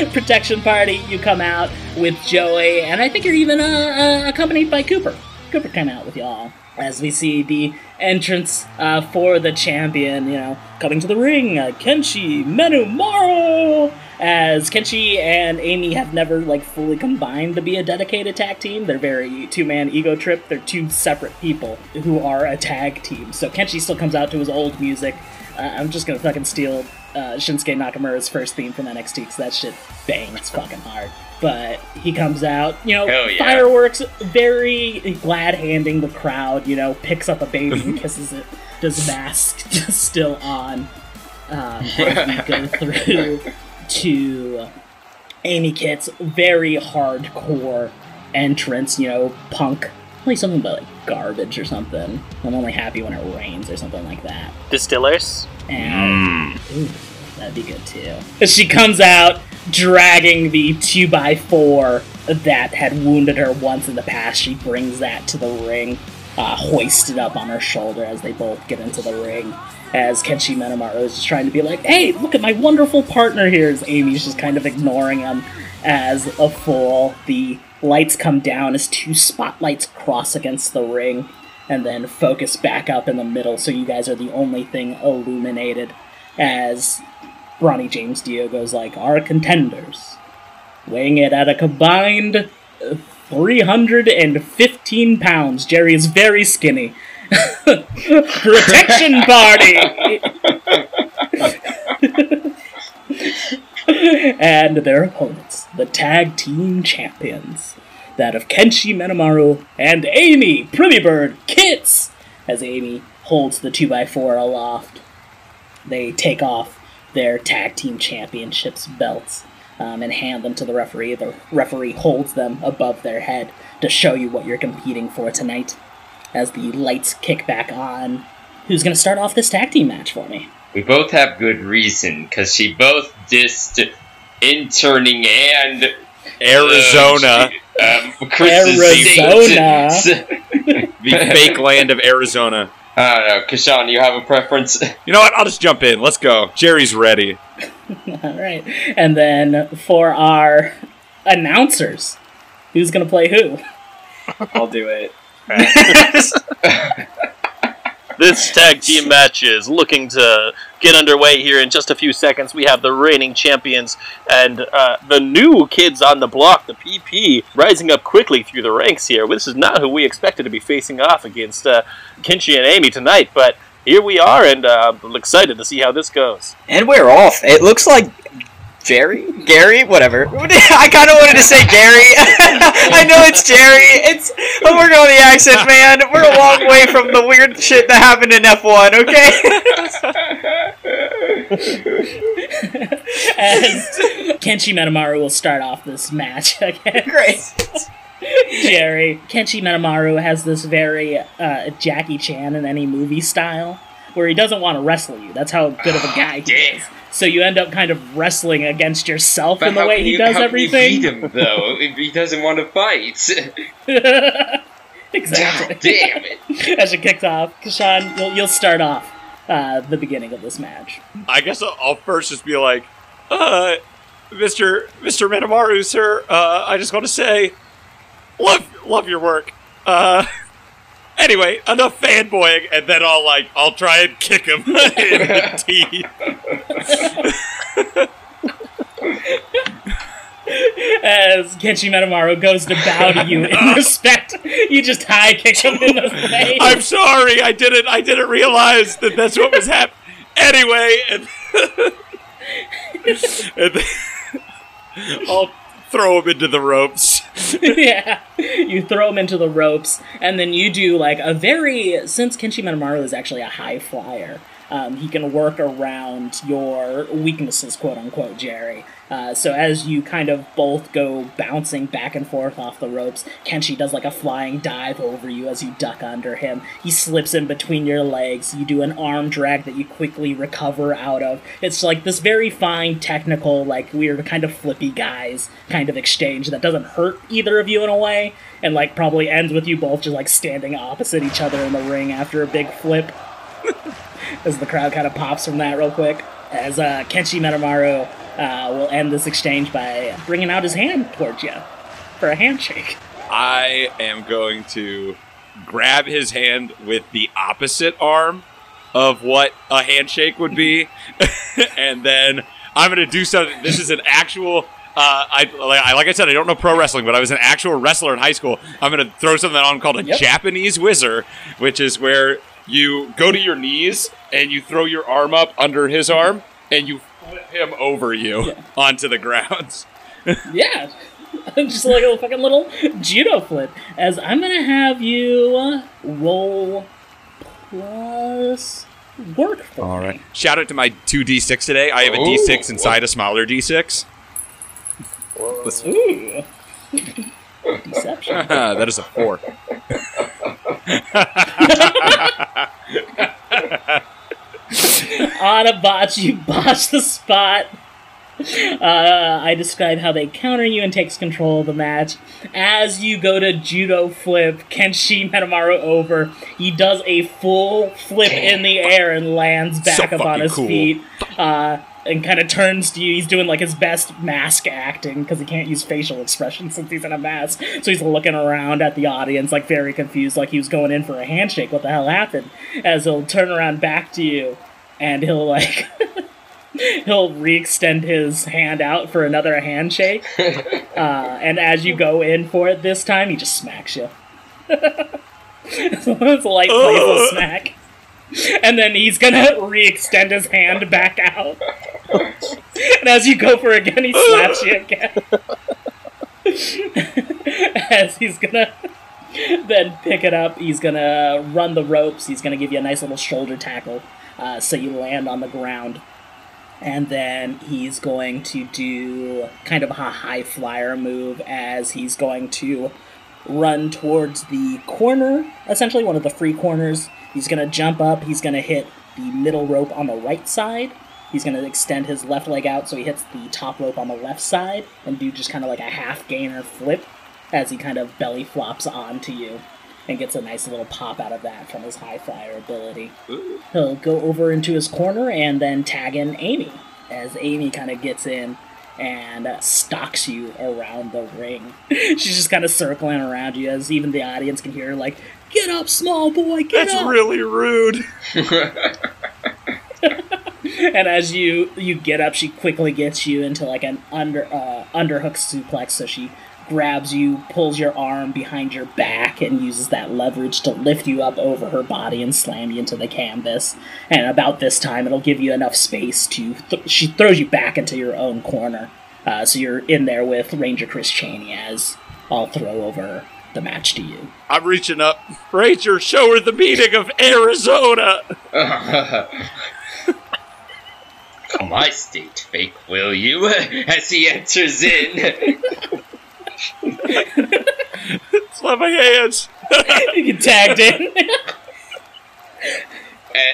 [LAUGHS] protection party you come out with joey and i think you're even uh, uh, accompanied by cooper cooper came out with y'all as we see the entrance uh, for the champion you know coming to the ring uh, kenshi Minamaru as kenshi and amy have never like fully combined to be a dedicated tag team they're very two-man ego trip they're two separate people who are a tag team so kenshi still comes out to his old music uh, I'm just gonna fucking steal uh, Shinsuke Nakamura's first theme from NXT because that shit bangs fucking hard. But he comes out, you know, yeah. fireworks, very glad handing the crowd, you know, picks up a baby and [LAUGHS] kisses it. Does mask [LAUGHS] just still on? Um, [LAUGHS] as we go through to Amy Kitt's very hardcore entrance, you know, punk. Play something about like garbage or something. I'm only happy when it rains or something like that. Distillers. And ooh, that'd be good too. She comes out dragging the 2x4 that had wounded her once in the past. She brings that to the ring, uh, hoisted up on her shoulder as they both get into the ring. As Kenshi Minamaru is just trying to be like, hey, look at my wonderful partner here. As Amy's just kind of ignoring him as a fool. The lights come down as two spotlights cross against the ring and then focus back up in the middle so you guys are the only thing illuminated as Bronny James Dio goes like, our contenders, weighing it at a combined 315 pounds. Jerry is very skinny. [LAUGHS] Protection party! and their opponents, the tag team champions, that of Kenshi Minamaru and Amy Primibird Kitts, as Amy holds the 2x4 aloft. They take off their tag team championships belts um, and hand them to the referee. The referee holds them above their head to show you what you're competing for tonight. As the lights kick back on, who's going to start off this tag team match for me? We both have good reason, because she both dissed interning and Arizona, uh, um, Chris's Arizona. [LAUGHS] the fake land of Arizona. I don't know, Kashan, you have a preference? You know what? I'll just jump in. Let's go. Jerry's ready. [LAUGHS] All right. And then for our announcers, who's going to play who? I'll do it. [LAUGHS] This tag team match is looking to get underway here in just a few seconds. We have the reigning champions and uh, the new kids on the block, the PP, rising up quickly through the ranks here. This is not who we expected to be facing off against uh, Kinchi and Amy tonight, but here we are, and uh, I'm excited to see how this goes. And we're off. It looks like Jerry, Gary, whatever. [LAUGHS] I kind of wanted to say Gary. [LAUGHS] I know it's Jerry. It's I'm working on the accent, man. We're a long way from the weird shit that happened in F1. Okay. [LAUGHS] As Kenshi Minamaru will start off this match again. Great. Jerry. Kenshi Minamaru has this very uh, Jackie Chan in any movie style, where he doesn't want to wrestle you. That's how good of a guy he is. So you end up kind of wrestling against yourself in the way can he you- does how can you everything. beat him, though, if he doesn't want to fight. [LAUGHS] [LAUGHS] exactly. Damn it. [LAUGHS] As it kicks off, Kashan, you'll, you'll start off uh, the beginning of this match. I guess I'll, I'll first just be like, uh, Mr. Mr. Minamaru, sir, uh, I just want to say, love, love your work. Anyway, enough fanboying, and then I'll like, I'll try and kick him [LAUGHS] in the [LAUGHS] teeth. As Kenshi Minamaru goes to bow to you in [LAUGHS] respect, you just high kick him in the face. I'm sorry, I didn't, I didn't realize that that's what was happening. Anyway, and, and then I'll throw him into the ropes. [LAUGHS] yeah, you throw him into the ropes, and then you do like a very since Kenshi Minamaru is actually a high flyer. Um, he can work around your weaknesses, quote unquote, Jerry. Uh, so as you kind of both go bouncing back and forth off the ropes, Kenshi does like a flying dive over you as you duck under him. He slips in between your legs. You do an arm drag that you quickly recover out of. It's like this very fine, technical, like weird, kind of flippy guys kind of exchange that doesn't hurt either of you in a way, and like probably ends with you both just like standing opposite each other in the ring after a big flip. [LAUGHS] as the crowd kind of pops from that real quick. As uh, Kenshi Minamaru uh, will end this exchange by bringing out his hand towards you for a handshake. I am going to grab his hand with the opposite arm of what a handshake would be, [LAUGHS] and then I'm going to do something. This is an actual. Uh, I like, I like I said, I don't know pro wrestling, but I was an actual wrestler in high school. I'm going to throw something on called a Yep. Japanese whizzer, which is where you go to your knees and you throw your arm up under his arm and you flip him over you [LAUGHS] onto the ground. [LAUGHS] yeah, [LAUGHS] just like a fucking little judo flip. As I'm gonna have you uh, roll plus work for All me. right. Shout out to my two d6 today. I have a Oh. d6 inside a smaller d6. Ooh. Deception. that is a four. On a botch, you botch the spot. Uh, I describe how they counter you and takes control of the match. As you go to judo flip Kenshi Minamaru over, he does a full flip in the air and lands back So up on fucking his cool. feet. Uh, and kind of turns to you. He's doing like his best mask acting because he can't use facial expressions since he's in a mask. So he's looking around at the audience, like very confused, like he was going in for a handshake. What the hell happened? As he'll turn around back to you, and he'll like [LAUGHS] he'll re-extend his hand out for another handshake. [LAUGHS] Uh, and as you go in for it this time, he just smacks you. [LAUGHS] it's a light playful smack. [LAUGHS] And then he's gonna re-extend his hand back out. and as you go for it again, he slaps you again. [LAUGHS] as he's gonna then pick it up, he's gonna run the ropes. He's gonna give you a nice little shoulder tackle, uh, so you land on the ground and then he's going to do kind of a high flyer move as he's going to run towards the corner, essentially one of the free corners. He's going to jump up, he's going to hit the middle rope on the right side. He's going to extend his left leg out so he hits the top rope on the left side and do just kind of like a half gainer flip as he kind of belly flops onto you and gets a nice little pop out of that from his high flyer ability. He'll go over into his corner and then tag in Amy as Amy kind of gets in and uh, stalks you around the ring. [LAUGHS] She's just kind of circling around you as even the audience can hear her like, "Get up, small boy, get That's up!" That's really rude. [LAUGHS] [LAUGHS] and as you you get up, she quickly gets you into like an under uh, underhook suplex. So she grabs you, pulls your arm behind your back, and uses that leverage to lift you up over her body and slam you into the canvas. And about this time, it'll give you enough space to. Th- she throws you back into your own corner, uh, so you're in there with Ranger Chris Cheney as I'll throw over the match to you. I'm reaching up. Ranger, show her the meaning of Arizona. [LAUGHS] Come my state fake, will you? [LAUGHS] As he enters in. [LAUGHS] [LAUGHS] Slap my hands. [LAUGHS] you get tagged in.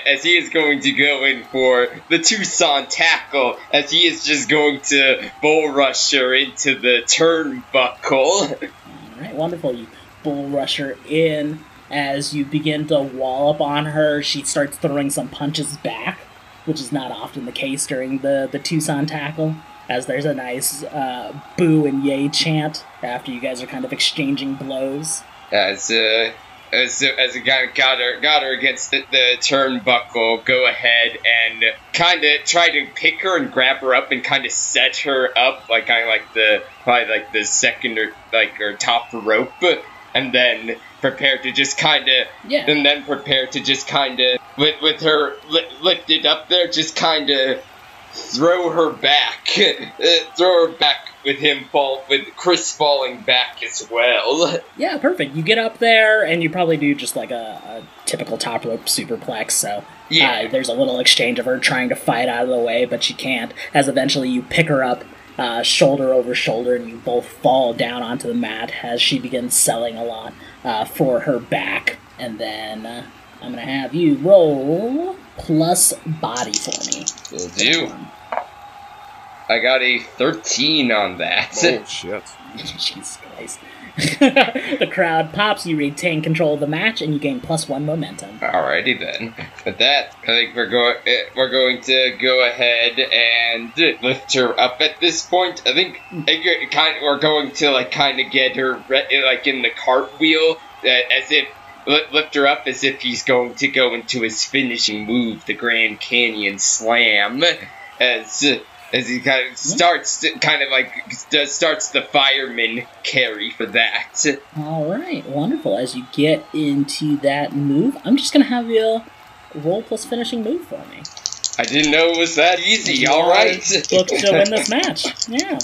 as he is going to go in for the Tucson tackle, as he is just going to bull rush her into the turnbuckle. Alright, wonderful. You bull rush her in. As you begin to wallop on her, she starts throwing some punches back, which is not often the case during the, the Tucson tackle. As there's a nice uh, boo and yay chant after you guys are kind of exchanging blows. As uh, as as a guy got her got her against the, the turnbuckle, go ahead and kind of try to pick her and grab her up and kind of set her up like kind of like the probably like the second or like or top rope, and then prepare to just kind of Yeah. and then prepare to just kind of with with her li- lifted up there, just kind of throw her back, uh, [LAUGHS] throw her back with him fall with Chris falling back as well. [LAUGHS] Yeah, perfect. You get up there, and you probably do just like a, a typical top rope superplex. So Yeah. uh, there's a little exchange of her trying to fight out of the way, but she can't. As eventually you pick her up, uh, shoulder over shoulder, and you both fall down onto the mat as she begins selling a lot uh, for her back. And then uh, I'm gonna have you roll plus body for me. Will do. I got a 13 on that. Oh [LAUGHS] shit. Jesus Christ. [LAUGHS] the crowd pops, you retain control of the match, and you gain plus one momentum. Alrighty then. With that, I think we're going we're going to go ahead and lift her up at this point. I think, I we're kind of, we're going to like kind of get her re- like in the cartwheel uh, as if li- lift her up as if he's going to go into his finishing move, the Grand Canyon Slam, as. As he kind of hmm? starts, to, kind of like starts the fireman carry for that. All right, wonderful. As you get into that move, I'm just gonna have you roll plus finishing move for me. I didn't know it was that easy. You All are to win this [LAUGHS] match. Yeah.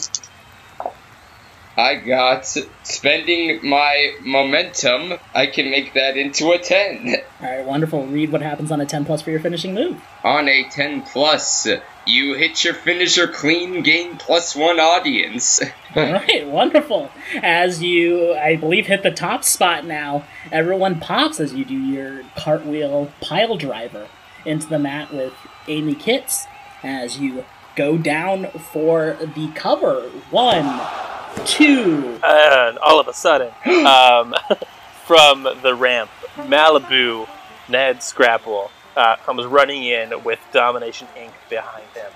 I got spending my momentum. I can make that into a 10. [LAUGHS] All right, wonderful. Read what happens on a 10 plus for your finishing move. On a 10 plus, you hit your finisher clean, gain plus one audience. [LAUGHS] All right, wonderful. As you, I believe, hit the top spot now, everyone pops as you do your cartwheel pile driver into the mat with Amy Kitts as you go down for the cover. One, two. And all of a sudden, [GASPS] um, [LAUGHS] from the ramp, Malibu Ned Scrabble uh, comes running in with Domination Inc. behind him.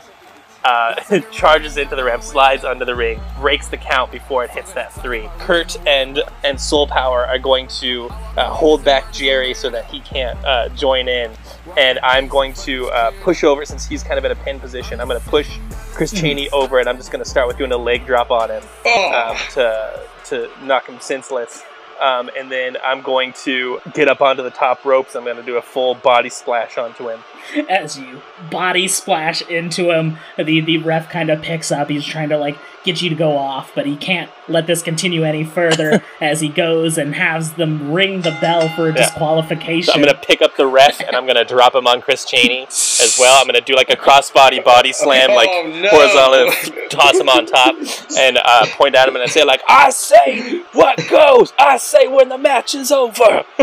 Uh, [LAUGHS] charges into the ramp, slides under the ring, breaks the count before it hits that three. Kurt and and Soul Power are going to uh, hold back Jerry so that he can't uh, join in, and I'm going to uh, push over since he's kind of in a pin position. I'm going to push Chris Cheney over, and I'm just going to start with doing a leg drop on him um, to to knock him senseless. Um, and then I'm going to get up onto the top ropes. I'm going to do a full body splash onto him. As you body splash into him, the, the ref kind of picks up. He's trying to like get you to go off, but he can't let this continue any further [LAUGHS] as he goes and has them ring the bell for a Yeah. disqualification. So I'm going to pick up the ref and I'm going to drop him on Chris Cheney as well. I'm going to do like a crossbody body slam, like Oh, no. horizontal, [LAUGHS] toss him on top, and uh, point at him and say like, "I say what goes. I say when the match is over." [LAUGHS]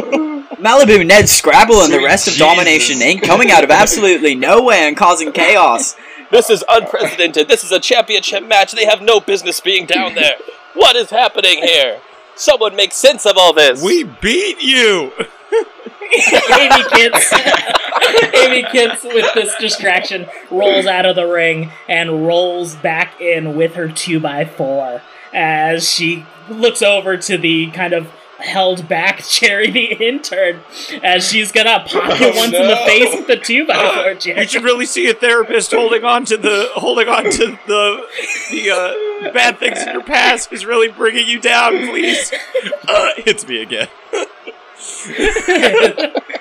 Malibu, Ned Scrabble, and the rest of Jesus. Domination Inc. coming out of absolutely nowhere and causing chaos. This is unprecedented. This is a championship match. They have no business being down there. [LAUGHS] What is happening here? Someone make sense of all this. We beat you. [LAUGHS] Amy Kitts, [LAUGHS] Amy Kitts, with this distraction, rolls out of the ring and rolls back in with her two by four as she looks over to the kind of held back [LAUGHS] Cherry the intern as she's gonna pop you Oh, once in the face with the two by four. Jerry. You should really see a therapist holding on to the holding on to the the uh, bad things in your past is really bringing you down. Please, uh, hits me again. [LAUGHS]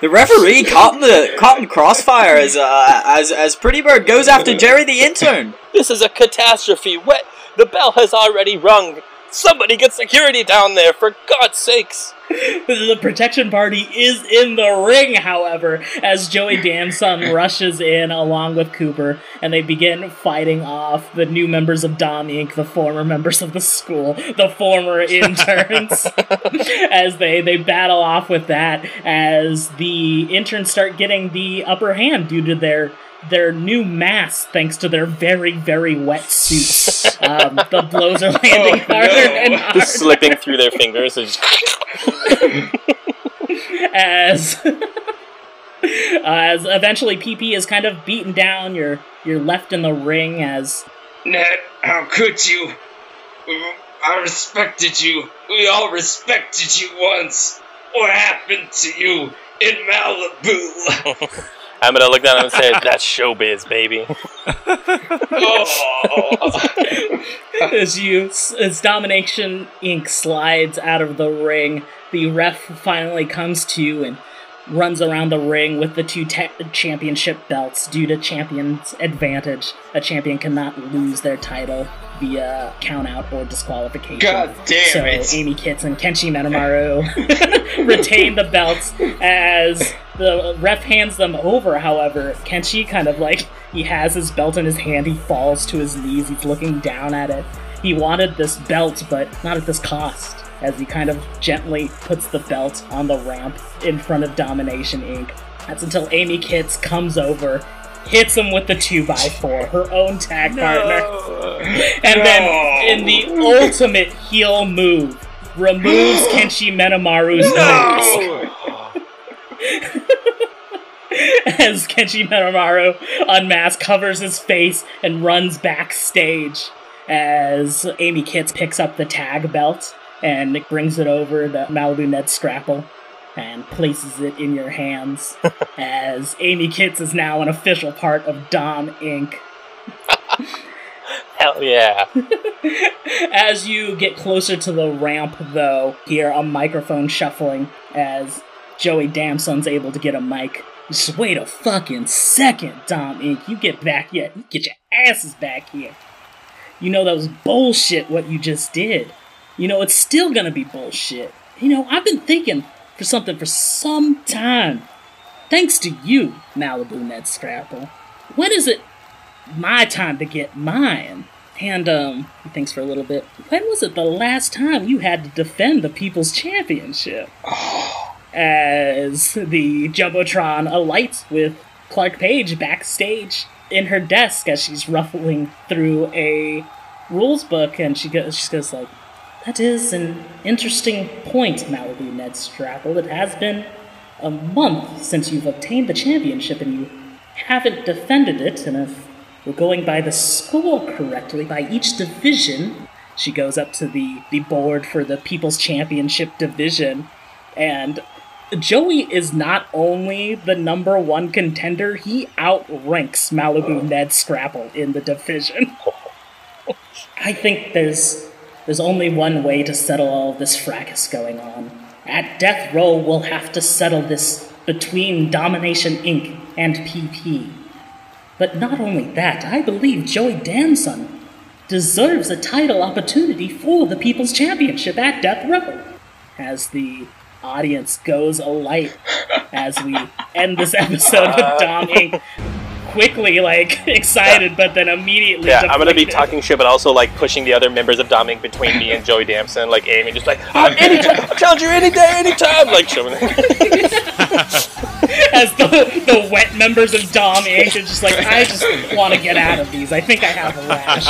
The referee caught in the caught in the crossfire as uh, as as Pretty Bird goes after Jerry the intern. This is a catastrophe. What? The bell has already rung. Somebody get security down there, for God's sakes. [LAUGHS] the protection party is in the ring, however, as Joey Damson [LAUGHS] rushes in along with Cooper, and they begin fighting off the new members of Dom Inc., the former members of the school, the former [LAUGHS] interns, as they, they battle off with that, as the interns start getting the upper hand due to their their new masks, thanks to their very, very wet suits. Um, the blows are [LAUGHS] landing harder and harder. Just slipping through their fingers. And just as [LAUGHS] as eventually PP is kind of beaten down. You're you're left in the ring as Ned, how could you? I respected you. We all respected you once. What happened to you in Malibu? [LAUGHS] I'm gonna look down and say, "That's showbiz, baby." [LAUGHS] as you as Domination Inc. slides out of the ring. The ref finally comes to you and runs around the ring with the two te- championship belts due to champion's advantage. A champion cannot lose their title via countout or disqualification. God damn so it. Amy Kitts and Kenshi Minamaru [LAUGHS] [LAUGHS] retain the belts as the ref hands them over. However, Kenshi kind of like he has his belt in his hand. He falls to his knees. He's looking down at it. He wanted this belt, but not at this cost. As he kind of gently puts the belt on the ramp in front of Domination Inc. That's until Amy Kitts comes over, hits him with the 2x4, her own tag partner. And then, in the ultimate heel move, removes [GASPS] Kenshi Minamaru's mask. [LAUGHS] As Kenshi Minamaru unmasked, covers his face, and runs backstage. As Amy Kitts picks up the tag belt and Nick brings it over to Malibu Ned Scrabble and places it in your hands. [LAUGHS] as Amy Kitts is now an official part of Dom Inc. Hell yeah! [LAUGHS] As you get closer to the ramp, though, hear a microphone shuffling as Joey Damson's able to get a mic. Just wait a fucking second, Dom Inc. You get back here. You get your asses back here. You know that was bullshit what you just did. You know it's still gonna be bullshit. You know, I've been thinking for something for some time. Thanks to you, Malibu Ned Scrabble. When is it my time to get mine? And, um, he thinks for a little bit. When was it the last time you had to defend the People's Championship? [SIGHS] As the Jumbotron alights with Clark Page backstage in her desk as she's ruffling through a rules book, and she goes, she goes like, "That is an interesting point, Malibu Ned Scrabble. It has been a month since you've obtained the championship, and you haven't defended it. And if we're going by the score correctly, by each division." She goes up to the, the board for the People's Championship division, and Joey is not only the number one contender, he outranks Malibu Ned Scrabble in the division. [LAUGHS] I think there's there's only one way to settle all this fracas going on. At Death Row, we'll have to settle this between Domination Inc. and PP. But not only that, I believe Joey Danson deserves a title opportunity for the People's Championship at Death Row. As the audience goes alight as we end this episode with uh, Dom Inc. [LAUGHS] quickly like [LAUGHS] excited, but then immediately. Yeah, I'm gonna be talking shit, but also like pushing the other members of Dom Inc. between me and Joey Damson, like aiming, just like, oh, [LAUGHS] anytime, I'll challenge you any day, anytime, like showing. [LAUGHS] as the, the wet members of Dom Inc. are just like, I just want to get out of these. I think I have a rash.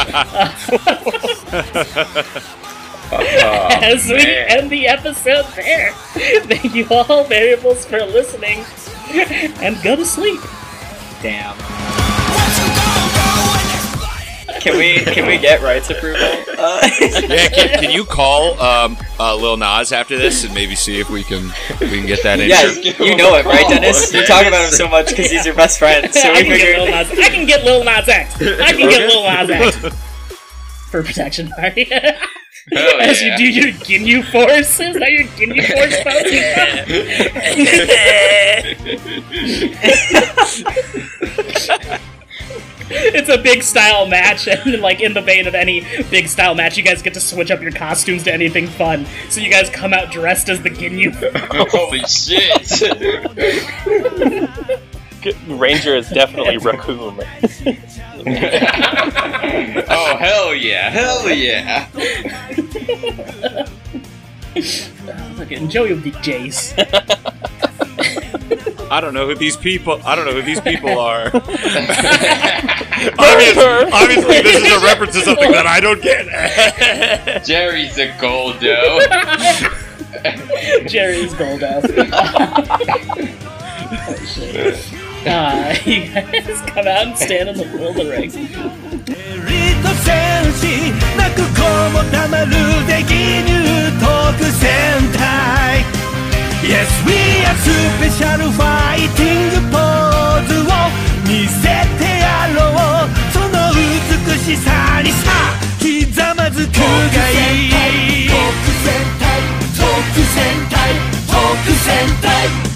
as we man. end the episode there. Thank you all, variables, for listening, and go to sleep. Damn. Can we can we get rights approval? [LAUGHS] Uh, yeah, can, can you call um, uh, Lil Nas after this and maybe see if we can we can get that in? yeah, you know it, right, Dennis? You talk about him so much because he's your best friend. [LAUGHS] So I we can get Lil figured. Nas. I can get Lil Nas X. I can get Lil Nas X [LAUGHS] for protection party. Hell As yeah. you do your Ginyu Force, is that your Ginyu Force pose? it's a big style match, [LAUGHS] and like in the vein of any big style match, you guys get to switch up your costumes to anything fun. So you guys come out dressed as the Ginyu. [LAUGHS] Holy shit! [LAUGHS] Ranger is definitely [LAUGHS] raccoon. [LAUGHS] oh hell yeah! Hell yeah! [LAUGHS] Okay, and Joey will be Jeice. I don't know who these people. I don't know who these people are. Obvious- obviously, this is a reference to something that I don't get. Jerry's a goldo. Jerry's Goldo. Oh. Uh, you guys come out and stand in the middle of the ring. と戦士なくこもたまるできぬ特戦隊 Yes we are スペシャルファイティングポーズを見せてやろうその美しさにさひざまずくがいい特戦隊特戦隊特戦隊